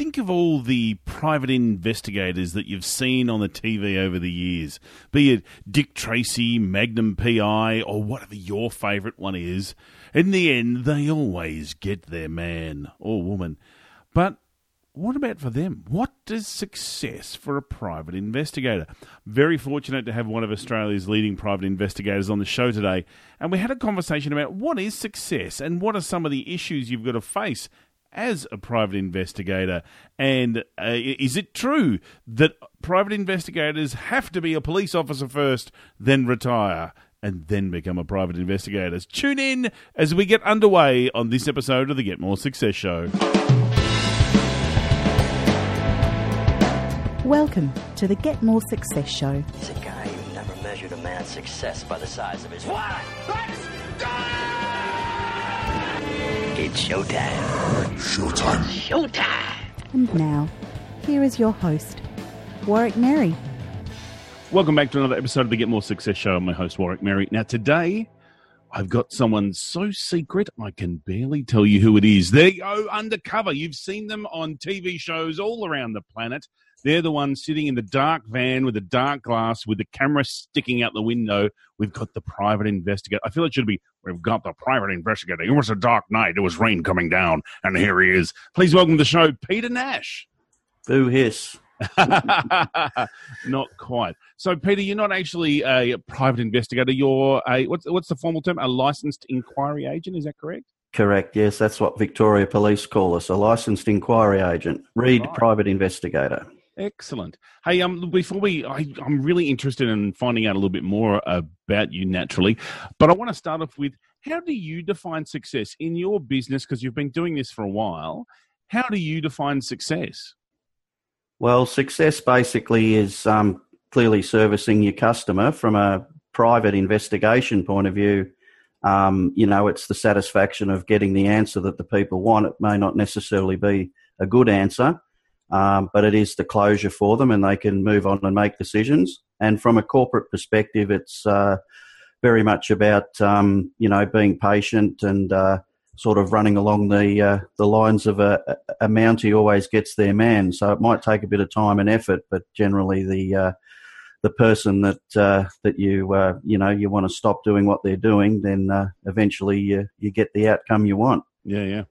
think of all the private investigators that you've seen on the TV over the years, be it Dick Tracy, Magnum PI, or whatever your favourite one is, in the end, they always get their man or woman. But what about for them? What is success for a private investigator? Very fortunate to have one of Australia's leading private investigators on the show today, and we had a conversation about what is success and what are some of the issues you've got to face as a private investigator. And uh, is it true that private investigators have to be a police officer first, then retire? And then become a private investigator. Tune in as we get underway on this episode of the Get More Success Show. Welcome to the Get More Success Show. He's a guy who never measured a man's success by the size of his. What? It's showtime. Showtime. Showtime. And now, here is your host, Warwick Merry. Welcome back to another episode of the Get More Success Show. I'm my host, Warwick Merry. Now, today, I've got someone so secret I can barely tell you who it is. They go undercover. You've seen them on TV shows all around the planet. They're the ones sitting in the dark van with the dark glass with the camera sticking out the window. We've got the private investigator. I feel it should be, we've got the private investigator. It was a dark night. It was rain coming down, and here he is. Please welcome to the show, Peter Nash. Boo hiss. not quite. So, Peter, you're not actually a private investigator. You're a what's what's the formal term? A licensed inquiry agent. Is that correct? Correct. Yes, that's what Victoria Police call us, a licensed inquiry agent. Read Right. private investigator. Excellent. Hey, um, before we, I, I'm really interested in finding out a little bit more about you naturally, but I want to start off with how do you define success in your business? Because you've been doing this for a while. How do you define success? Well, success basically is um, clearly servicing your customer from a private investigation point of view. Um, you know, it's the satisfaction of getting the answer that the people want. It may not necessarily be a good answer, um, but it is the closure for them and they can move on and make decisions. And from a corporate perspective, it's uh, very much about, um, you know, being patient and uh, sort of running along the uh, the lines of a, a Mountie always gets their man. So it might take a bit of time and effort, but generally the uh, the person that uh, that you uh, you know you want to stop doing what they're doing, then eventually you you get the outcome you want. Yeah, yeah.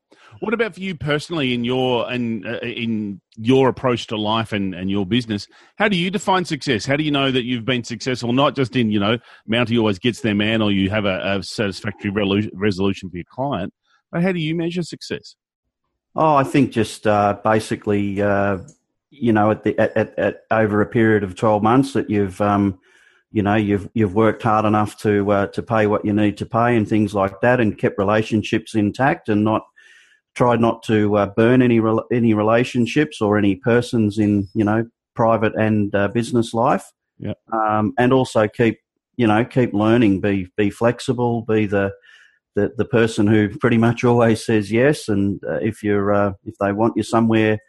What about for you personally in your and uh, in your approach to life and, and your business? How do you define success? How do you know that you've been successful? Not just in you know Mountie always gets their man, or you have a, a satisfactory resolution for your client, but how do you measure success? Oh, I think just uh, basically, uh, you know, at the at, at, at over a period of twelve months that you've, um, you know, you've you've worked hard enough to uh, to pay what you need to pay and things like that, and kept relationships intact and not tried not to uh, burn any rel any relationships or any persons in you know private and uh, business life. Yeah. Um, and also keep you know keep learning, be be flexible, be the the, the person who pretty much always says yes, and uh, if you're uh, if they want you somewhere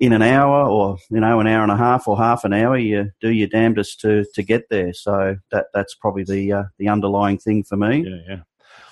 in an hour or you know an hour and a half or half an hour, you do your damnedest to to get there. So that that's probably the uh, the underlying thing for me. Yeah, yeah.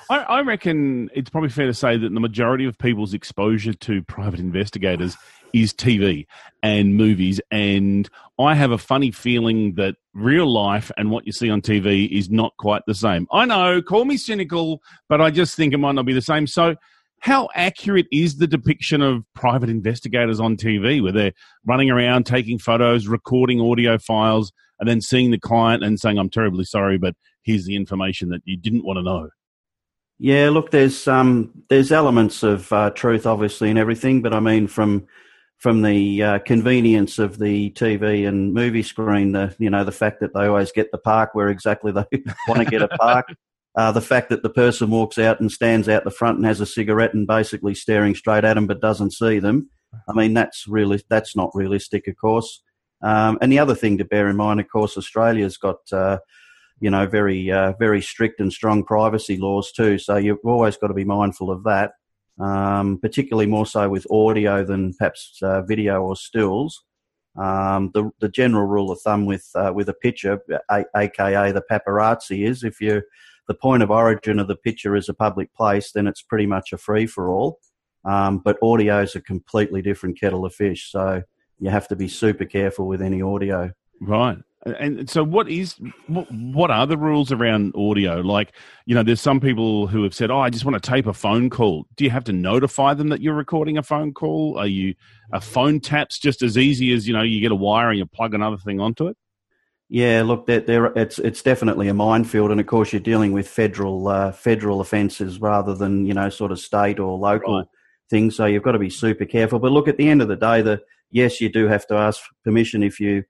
I, I reckon it's probably fair to say that the majority of people's exposure to private investigators is TV and movies. And I have a funny feeling that real life and what you see on TV is not quite the same. I know, call me cynical, but I just think it might not be the same. So, how accurate is the depiction of private investigators on TV where they're running around taking photos, recording audio files, and then seeing the client and saying, I'm terribly sorry, but here's the information that you didn't want to know? Yeah, look, there's um, there's elements of uh, truth, obviously, in everything, but I mean, from from the uh, convenience of the TV and movie screen, the you know the fact that they always get the park where exactly they want to get a park, uh, the fact that the person walks out and stands out the front and has a cigarette and basically staring straight at them but doesn't see them. I mean, that's really that's not realistic, of course. Um, and the other thing to bear in mind, of course, Australia's got uh, you know very uh, very strict and strong privacy laws too. So you've always got to be mindful of that, um, particularly more so with audio than perhaps uh, video or stills. Um, the the general rule of thumb with uh, with a picture, a, aka the paparazzi, is if you the point of origin of the picture is a public place, then it's pretty much a free for all. Um, but audio is a completely different kettle of fish. So you have to be super careful with any audio. Right. And so, what is what, what are the rules around audio? Like, you know, there's some people who have said, "Oh, I just want to tape a phone call." Do you have to notify them that you're recording a phone call? Are you a phone taps just as easy as you know you get a wire and you plug another thing onto it? Yeah, look, there, there, it's it's definitely a minefield, and of course you're dealing with federal uh, federal offences rather than you know sort of state or local right. things. So you've got to be super careful. But look, at the end of the day, the yes, you do have to ask permission if you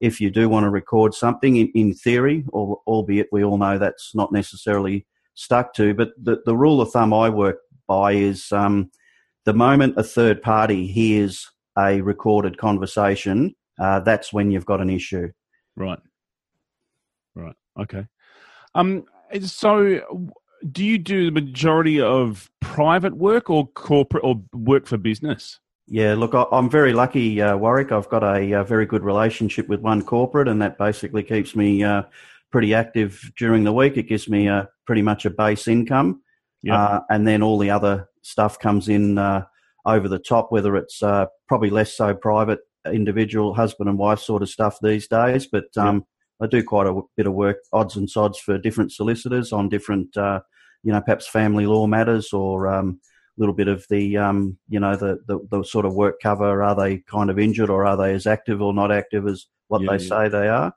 if you do want to record something in, in theory, or, albeit we all know that's not necessarily stuck to. But the, the rule of thumb I work by is um, the moment a third party hears a recorded conversation, uh, that's when you've got an issue. Right. Right. Okay. Um. So, do you do the majority of private work or corporate or work for business? Yeah, look, I'm very lucky, uh, Warwick. I've got a, a, very good relationship with one corporate, and that basically keeps me uh, pretty active during the week. It gives me uh, pretty much a base income, yep. Uh, and then all the other stuff comes in uh, over the top. Whether it's probably less so private, individual husband and wife sort of stuff these days, but um, yep. I do quite a bit of work, odds and sods, for different solicitors on different, you know, perhaps family law matters or. Um, a little bit of the um, you know the, the, the sort of work cover. Are they kind of injured, or are they as active or not active as what yeah, they yeah. say they are?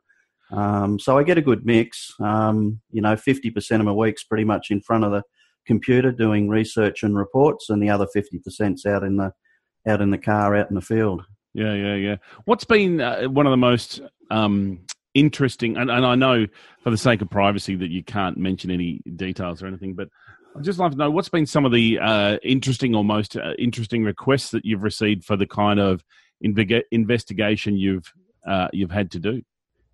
Um, so I get a good mix. Um, you know, fifty percent of my week's pretty much in front of the computer doing research and reports, and the other fifty percent's out in the out in the car, out in the field. Yeah, yeah, yeah. What's been uh, one of the most um, interesting, and, and I know for the sake of privacy that you can't mention any details or anything, but I'd just like to know what's been some of the uh, interesting or most uh, interesting requests that you've received for the kind of inve- investigation you've uh, you've had to do.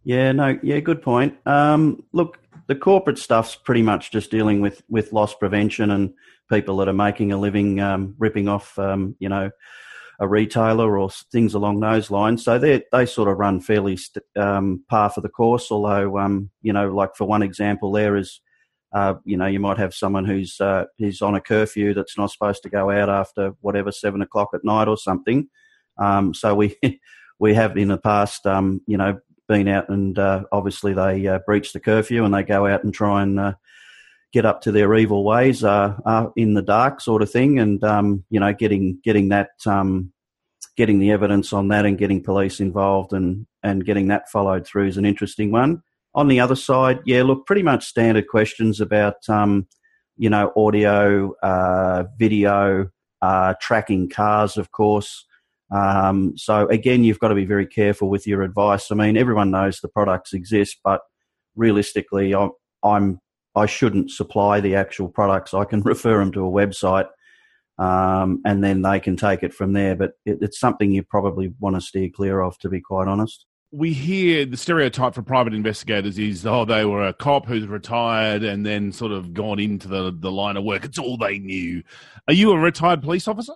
Yeah, no, yeah, good point. Um, look, the corporate stuff's pretty much just dealing with with loss prevention and people that are making a living um, ripping off, um, you know, a retailer or things along those lines. So they they sort of run fairly st- um, par for the course. Although, um, you know, like for one example, there is uh, you know, you might have someone who's uh, who's on a curfew that's not supposed to go out after whatever seven o'clock at night or something. Um, so we we have in the past, um, you know, been out and uh, obviously they uh, breach the curfew and they go out and try and uh, get up to their evil ways uh, in the dark, sort of thing. And um, you know, getting getting that um, getting the evidence on that and getting police involved and and getting that followed through is an interesting one. On the other side, yeah, look, pretty much standard questions about, um, you know, audio, uh, video, uh, tracking cars, of course. Um, so again, you've got to be very careful with your advice. I mean, everyone knows the products exist, but realistically, I'm, I'm I shouldn't supply the actual products. I can refer them to a website, um, and then they can take it from there. But it, it's something you probably want to steer clear of, to be quite honest. We hear the stereotype for private investigators is oh they were a cop who's retired and then sort of gone into the, the line of work. It's all they knew. Are you a retired police officer?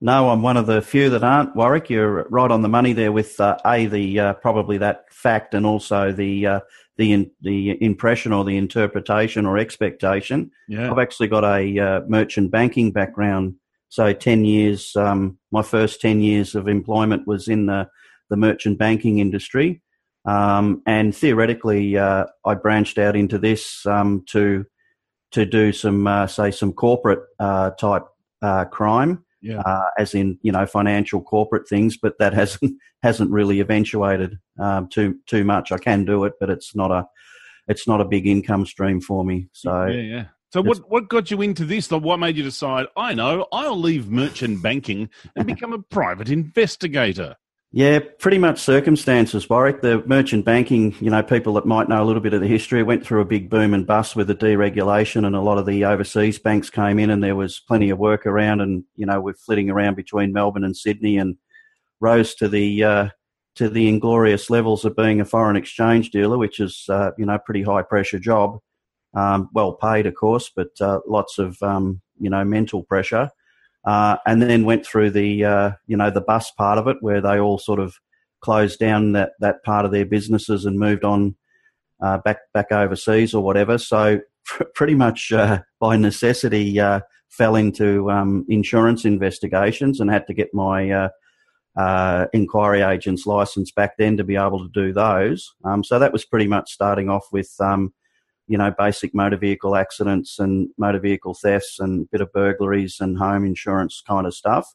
No i'm one of the few that aren't warwick. You're right on the money there with uh, a the uh, probably that fact and also the uh, the in, the impression or the interpretation or expectation. Yeah. i've actually got a uh, merchant banking background so 10 years um, my first 10 years of employment was in the the merchant banking industry. Um, and theoretically, uh, I branched out into this um, to to do some, uh, say, some corporate uh, type uh, crime, yeah. Uh, as in you know financial corporate things. But that hasn't hasn't really eventuated um, too too much. I can do it, but it's not a it's not a big income stream for me. So yeah, yeah. So what what got you into this? What made you decide? I know I'll leave merchant banking and become a private investigator. Yeah, pretty much circumstances, Warwick. The merchant banking, you know, people that might know a little bit of the history went through a big boom and bust with the deregulation, and a lot of the overseas banks came in, and there was plenty of work around, and you know, we're flitting around between Melbourne and Sydney, and rose to the uh, to the inglorious levels of being a foreign exchange dealer, which is uh, you know pretty high pressure job, um, well paid, of course, but uh, lots of um, you know mental pressure uh, and then went through the uh, you know the bus part of it where they all sort of closed down that that part of their businesses and moved on uh, back back overseas or whatever. So pretty much uh, by necessity uh, fell into um, insurance investigations and had to get my uh, inquiry agent's license back then to be able to do those. Um, so that was pretty much starting off with, um, you know, basic motor vehicle accidents and motor vehicle thefts and a bit of burglaries and home insurance kind of stuff.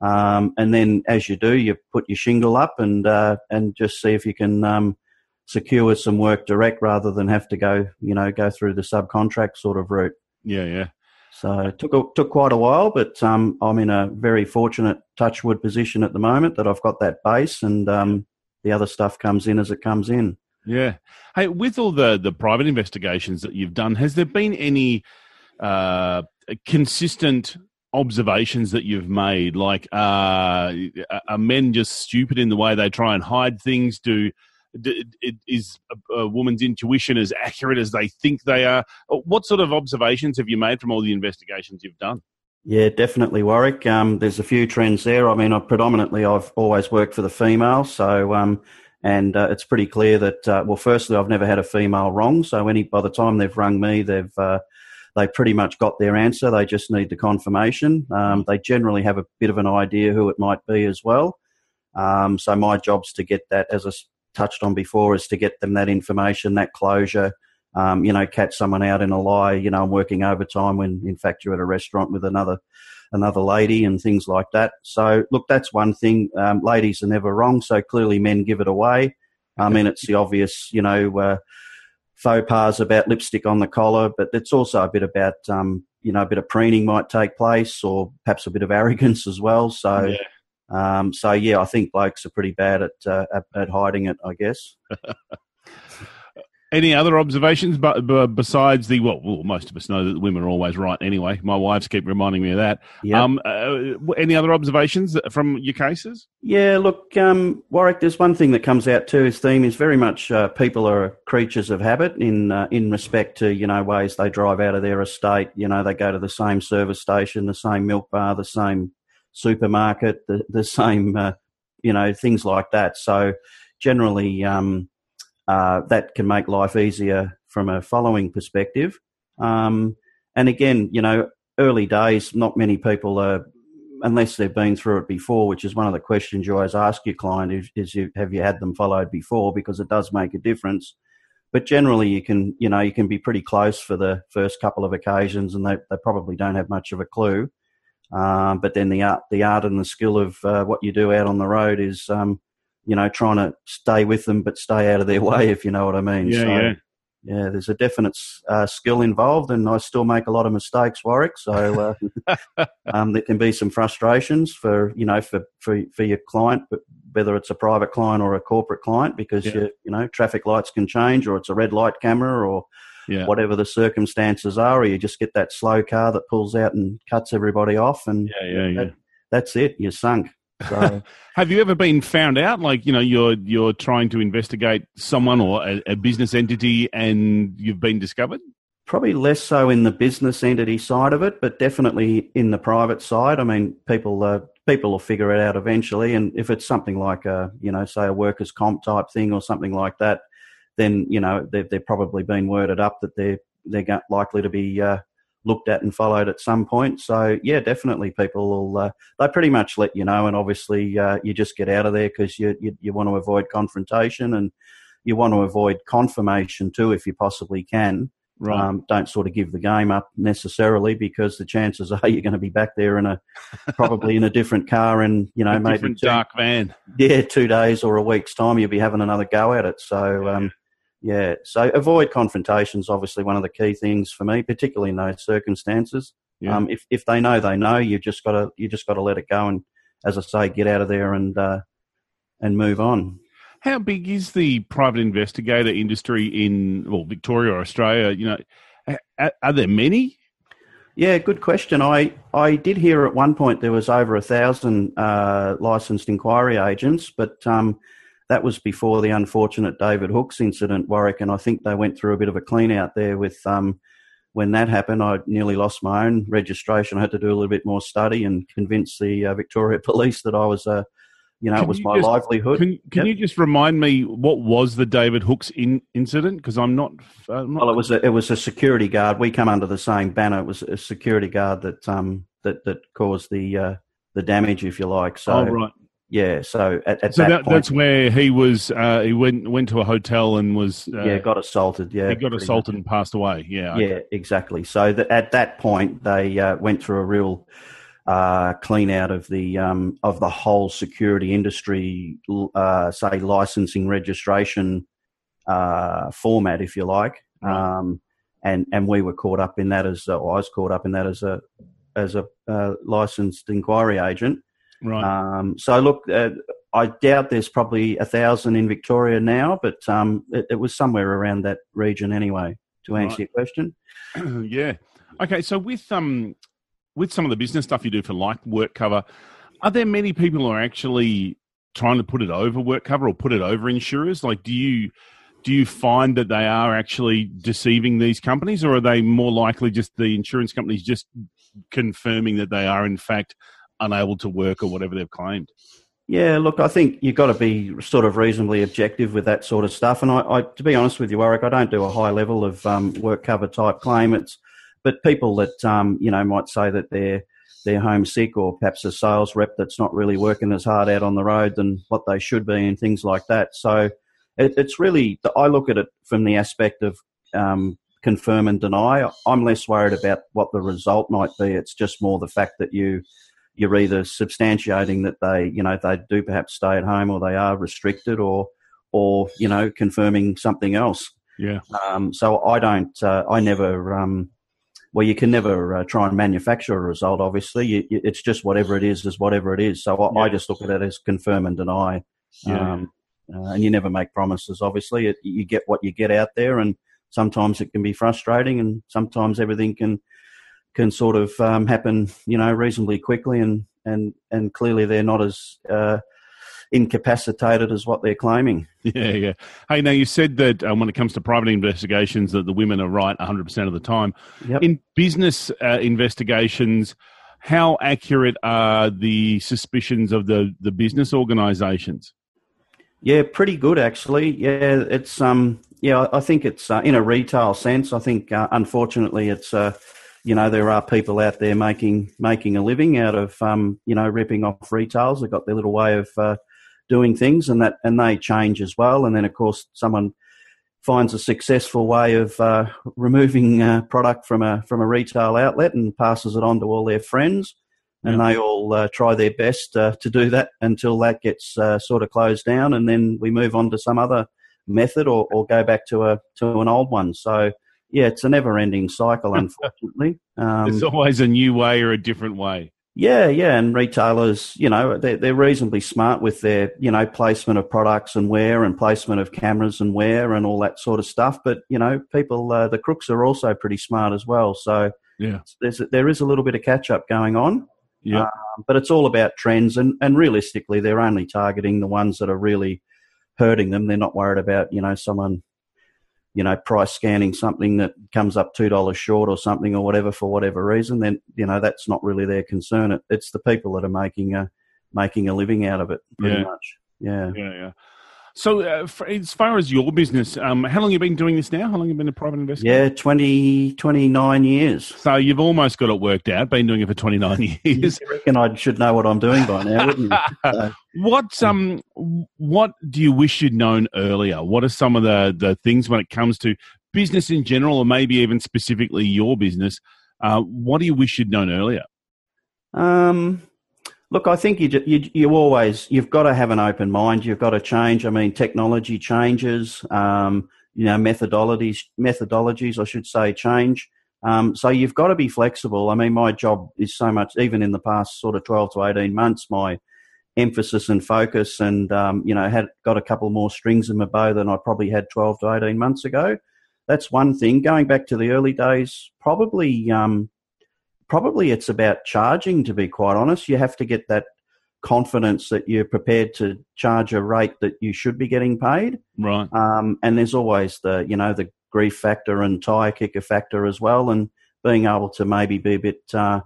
Um, and then, as you do, you put your shingle up and uh, and just see if you can um, secure some work direct rather than have to go, you know, go through the subcontract sort of route. Yeah, yeah. So it took a, took quite a while, but um, I'm in a very fortunate touchwood position at the moment that I've got that base, and um, the other stuff comes in as it comes in. Yeah. Hey, with all the the private investigations that you've done, has there been any uh, consistent observations that you've made? Like, uh, are men just stupid in the way they try and hide things? Do is a, woman's intuition as accurate as they think they are? What sort of observations have you made from all the investigations you've done? Yeah, definitely, Warwick. Um, there's a few trends there. I mean, I, predominantly I've always worked for the female, so um, and uh, it's pretty clear that uh, well, firstly, I've never had a female wrong. So any by the time they've rung me, they've uh, they pretty much got their answer. They just need the confirmation. Um, they generally have a bit of an idea who it might be as well. Um, so my job's to get that, as I touched on before, is to get them that information, that closure. Um, you know, catch someone out in a lie. You know, I'm working overtime when, in fact, you're at a restaurant with another another lady and things like that. So, look, that's one thing. Um, ladies are never wrong, so clearly men give it away. I mean, it's the obvious, you know, uh, faux pas about lipstick on the collar, but it's also a bit about, um, you know, a bit of preening might take place, or perhaps a bit of arrogance as well. So. Yeah um, so yeah, I think blokes are pretty bad at uh, at, at, hiding it. I guess. Any other observations, but, besides the well, well, most of us know that women are always right anyway. My wives keep reminding me of that. Yep. Um, uh, any other observations from your cases? Yeah, look, um, Warwick. There's one thing that comes out too. His theme is very much uh, people are creatures of habit in uh, in respect to you know ways they drive out of their estate. You know, they go to the same service station, the same milk bar, the same supermarket, the, the same, uh, you know, things like that. So generally, um, uh, that can make life easier from a following perspective. Um, and again, you know, early days, not many people are, unless they've been through it before, which is one of the questions you always ask your client is, is you, have you had them followed before? Because it does make a difference. But generally, you can, you know, you can be pretty close for the first couple of occasions, and they, they probably don't have much of a clue. Um, but then the art, the art and the skill of uh, what you do out on the road is, um, you know, trying to stay with them but stay out of their way, if you know what I mean. Yeah, so, yeah. Yeah, there's a definite uh, skill involved, and I still make a lot of mistakes, Warwick. So uh, um, there can be some frustrations for you know for for, for your client, but whether it's a private client or a corporate client, because yeah. you you know traffic lights can change, or it's a red light camera, or yeah. whatever the circumstances are, or you just get that slow car that pulls out and cuts everybody off, and yeah, yeah, yeah. That, that's it. You're sunk. So, Have you ever been found out? Like you know, you're you're trying to investigate someone or a, a business entity, and you've been discovered. Probably less so in the business entity side of it, but definitely in the private side. I mean, people uh, people will figure it out eventually, and if it's something like a you know, say a workers' comp type thing or something like that, then you know they've, they've probably been worded up that they're they're likely to be uh, looked at and followed at some point. So yeah, definitely people will uh, they pretty much let you know, and obviously uh, you just get out of there because you, you, you want to avoid confrontation and you want to avoid confirmation too if you possibly can. Right. Um, don't sort of give the game up necessarily because the chances are you're going to be back there in a probably in a different car and you know a maybe two, dark van. Yeah, two days or a week's time you'll be having another go at it. So um, yeah, so avoid confrontations. Obviously, one of the key things for me, particularly in those circumstances. Yeah. Um, if if they know, they know. You just got to you just got to let it go, and as I say, get out of there and uh, and move on. How big is the private investigator industry in well Victoria or Australia? You know, are, are there many? Yeah, good question. I, I did hear at one point there was over a thousand uh, licensed inquiry agents, but um, that was before the unfortunate David Hookes incident, Warwick, and I think they went through a bit of a clean out there with um, when that happened. I nearly lost my own registration. I had to do a little bit more study and convince the uh, Victoria Police that I was a you know, Can it was my just- livelihood. Can Can Yep. you just remind me what was the David Hookes in, incident? Because I'm not. uh, I'm not Well, it was a, it was a security guard. We come under the same banner. It was a security guard that um that that caused the uh, the damage, if you like. So oh, right. Yeah, so at, at So that, that, point, that's where he was. Uh, he went went to a hotel and was. Uh, yeah, got assaulted. Yeah, he got assaulted much. and passed away. Yeah. okay. Yeah, exactly. So that at that point, they uh, went through a real uh, clean out of the um, of the whole security industry, uh, say licensing registration uh, format, if you like. Right. Um, and and we were caught up in that as uh, I was caught up in that as a as a uh, licensed inquiry agent. Right. Um, so look, uh, I doubt there's probably a thousand in Victoria now, but um, it, it was somewhere around that region anyway. To answer Right. your question. yeah. Okay. So with um with some of the business stuff you do for like work cover, are there many people who are actually trying to put it over work cover or put it over insurers? Like, do you do you find that they are actually deceiving these companies, or are they more likely just the insurance companies just confirming that they are in fact unable to work or whatever they've claimed? Yeah, look, I think you've got to be sort of reasonably objective with that sort of stuff. And I, I to be honest with you, Warwick, I don't do a high level of um, work cover type claim. It's but people that um, you know might say that they're they're homesick or perhaps a sales rep that's not really working as hard out on the road than what they should be and things like that. So it, it's really I look at it from the aspect of um, confirm and deny. I'm less worried about what the result might be. It's just more the fact that you you're either substantiating that they, you know, they do perhaps stay at home or they are restricted or, or, you know, confirming something else. Yeah. Um, so I don't, uh, I never, um, well, you can never uh, try and manufacture a result, obviously. You, you, it's just whatever it is, is whatever it is. So I, I just look at it as confirm and deny. Yeah. Um, uh, and you never make promises, obviously. It, you get what you get out there, and sometimes it can be frustrating, and sometimes everything can can sort of um, happen, you know, reasonably quickly, and and and clearly they're not as uh, incapacitated as what they're claiming. Yeah, yeah. Hey, now you said that um, when it comes to private investigations, that the women are right 100% of the time. Yep. In business uh, investigations, how accurate are the suspicions of the, the business organisations? Yeah, pretty good actually. Yeah, it's um, yeah, I think it's uh, in a retail sense. I think uh, unfortunately it's uh, you know, there are people out there making making a living out of um, you know, ripping off retails. They've got their little way of uh, doing things, and that and they change as well. And then of course someone finds a successful way of uh, removing uh, product from a from a retail outlet and passes it on to all their friends, and they all uh, try their best uh, to do that until that gets uh, sort of closed down, and then we move on to some other method or, or go back to a to an old one. So yeah, it's a never ending cycle, unfortunately. Um, There's always a new way or a different way. yeah, yeah, and retailers, you know, they're, they're reasonably smart with their, you know, placement of products and wear and placement of cameras and wear and all that sort of stuff. But you know, people, uh, the crooks are also pretty smart as well. So Yeah. there's there is a little bit of catch up going on, Yeah. um, but it's all about trends and and realistically, they're only targeting the ones that are really hurting them. They're not worried about you know someone. You know, price scanning something that comes up two dollars short or something or whatever for whatever reason, then you know that's not really their concern. It, it's the people that are making a making a living out of it, pretty Yeah. much. Yeah. Yeah, yeah. So, uh, for, as far as your business, um, how long have you been doing this now? How long have you been a private investor? Yeah, 20, 29 years. So you've almost got it worked out. Been doing it for twenty nine years. You reckon I should know what I'm doing by now, wouldn't you? So- What um what do you wish you'd known earlier? What are some of the the things when it comes to business in general, or maybe even specifically your business? Uh, what do you wish you'd known earlier? Um, look, I think you, you, you always you've got to have an open mind. You've got to change. I mean, technology changes. Um, you know, methodologies methodologies I should say change. Um, so you've got to be flexible. I mean, my job is so much. Even in the past sort of twelve to eighteen months, my emphasis and focus, and um, you know, had got a couple more strings in my bow than I probably had twelve to eighteen months ago. That's one thing. Going back to the early days, probably um, probably it's about charging to be quite honest you have to get that confidence that you're prepared to charge a rate that you should be getting paid Right. um, and there's always the you know the grief factor and tire kicker factor as well and being able to maybe be a bit uh,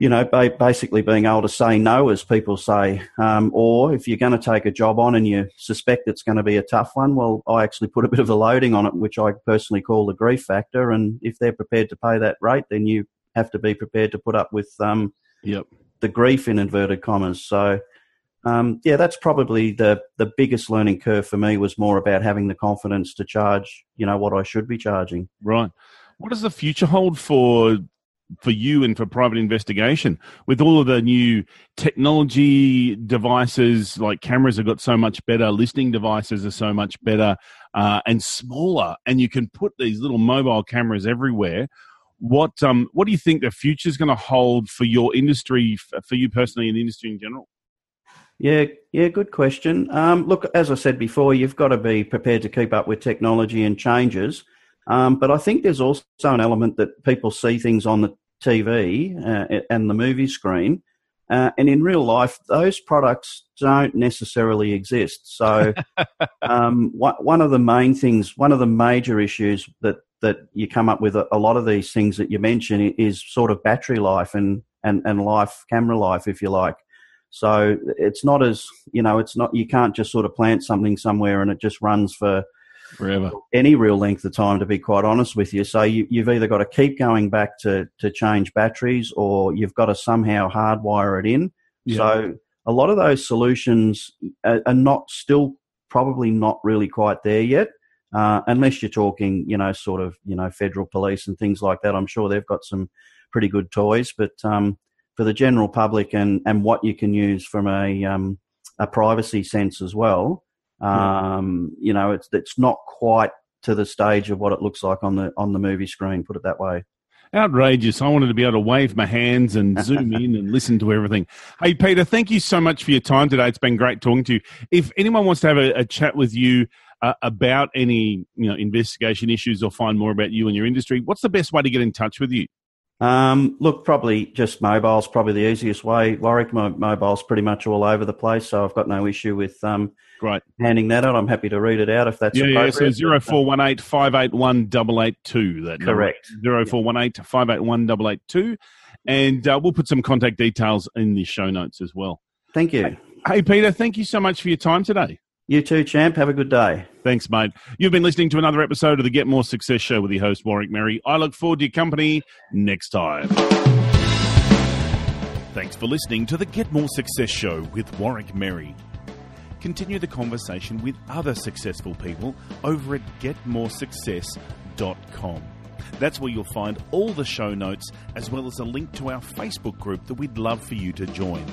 you know, ba- basically being able to say no, as people say, um, or if you're going to take a job on and you suspect it's going to be a tough one, well, I actually put a bit of a loading on it, which I personally call the grief factor. And if they're prepared to pay that rate, then you have to be prepared to put up with um, Yep. the grief in inverted commas. So, um, yeah, that's probably the the biggest learning curve for me was more about having the confidence to charge, you know, what I should be charging. Right. What does the future hold for for you and for private investigation with all of the new technology devices like cameras have got so much better listening devices are so much better uh, and smaller and you can put these little mobile cameras everywhere what um what do you think the future is going to hold for your industry for you personally and the industry in general Yeah, yeah, good question. Um, look, as I said before, you've got to be prepared to keep up with technology and changes. Um, but I think there's also an element that people see things on the TV uh, and the movie screen, uh, and in real life, those products don't necessarily exist. So, um, one one of the main things, one of the major issues that that you come up with a, a lot of these things that you mention is sort of battery life and and and life, camera life, if you like. So it's not as you know, it's not you can't just sort of plant something somewhere and it just runs for forever any real length of time. To be quite honest with you, so you, you've either got to keep going back to to change batteries, or you've got to somehow hardwire it in. Yeah. So a lot of those solutions are, are not still probably not really quite there yet. Uh, unless you're talking, you know, sort of, you know, federal police and things like that. I'm sure they've got some pretty good toys, but um, for the general public and, and what you can use from a um, a privacy sense as well. Um, you know, it's it's not quite to the stage of what it looks like on the on the movie screen. Put it that way. outrageous i wanted to be able to wave my hands and zoom in and listen to everything hey peter thank you so much for your time today it's been great talking to you if anyone wants to have a, a chat with you uh, about any you know investigation issues or find more about you and your industry what's the best way to get in touch with you Um, look, probably just mobile's probably the easiest way. Warwick, my mobile's pretty much all over the place, so I've got no issue with um, great handing that out. I'm happy to read it out if that's yeah, yeah. appropriate. So zero four one eight five eight one double eight two. That Correct. Zero four one eight five eight one double eight two, and uh, we'll put some contact details in the show notes as well. Thank you. Hey, Peter, thank you so much for your time today. You too, champ. Have a good day. Thanks, mate. You've been listening to another episode of the Get More Success Show with your host, Warwick Merry. I look forward to your company next time. Thanks for listening to the Get More Success Show with Warwick Merry. Continue the conversation with other successful people over at getmoresuccess.com. That's where you'll find all the show notes as well as a link to our Facebook group that we'd love for you to join.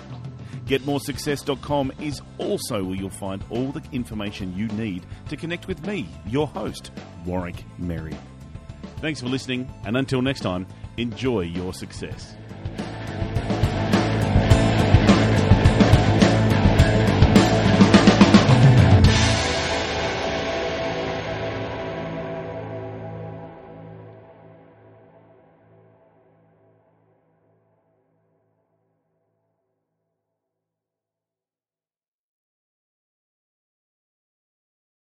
GetMoreSuccess.com is also where you'll find all the information you need to connect with me, your host, Warwick Merry. Thanks for listening, and until next time, enjoy your success.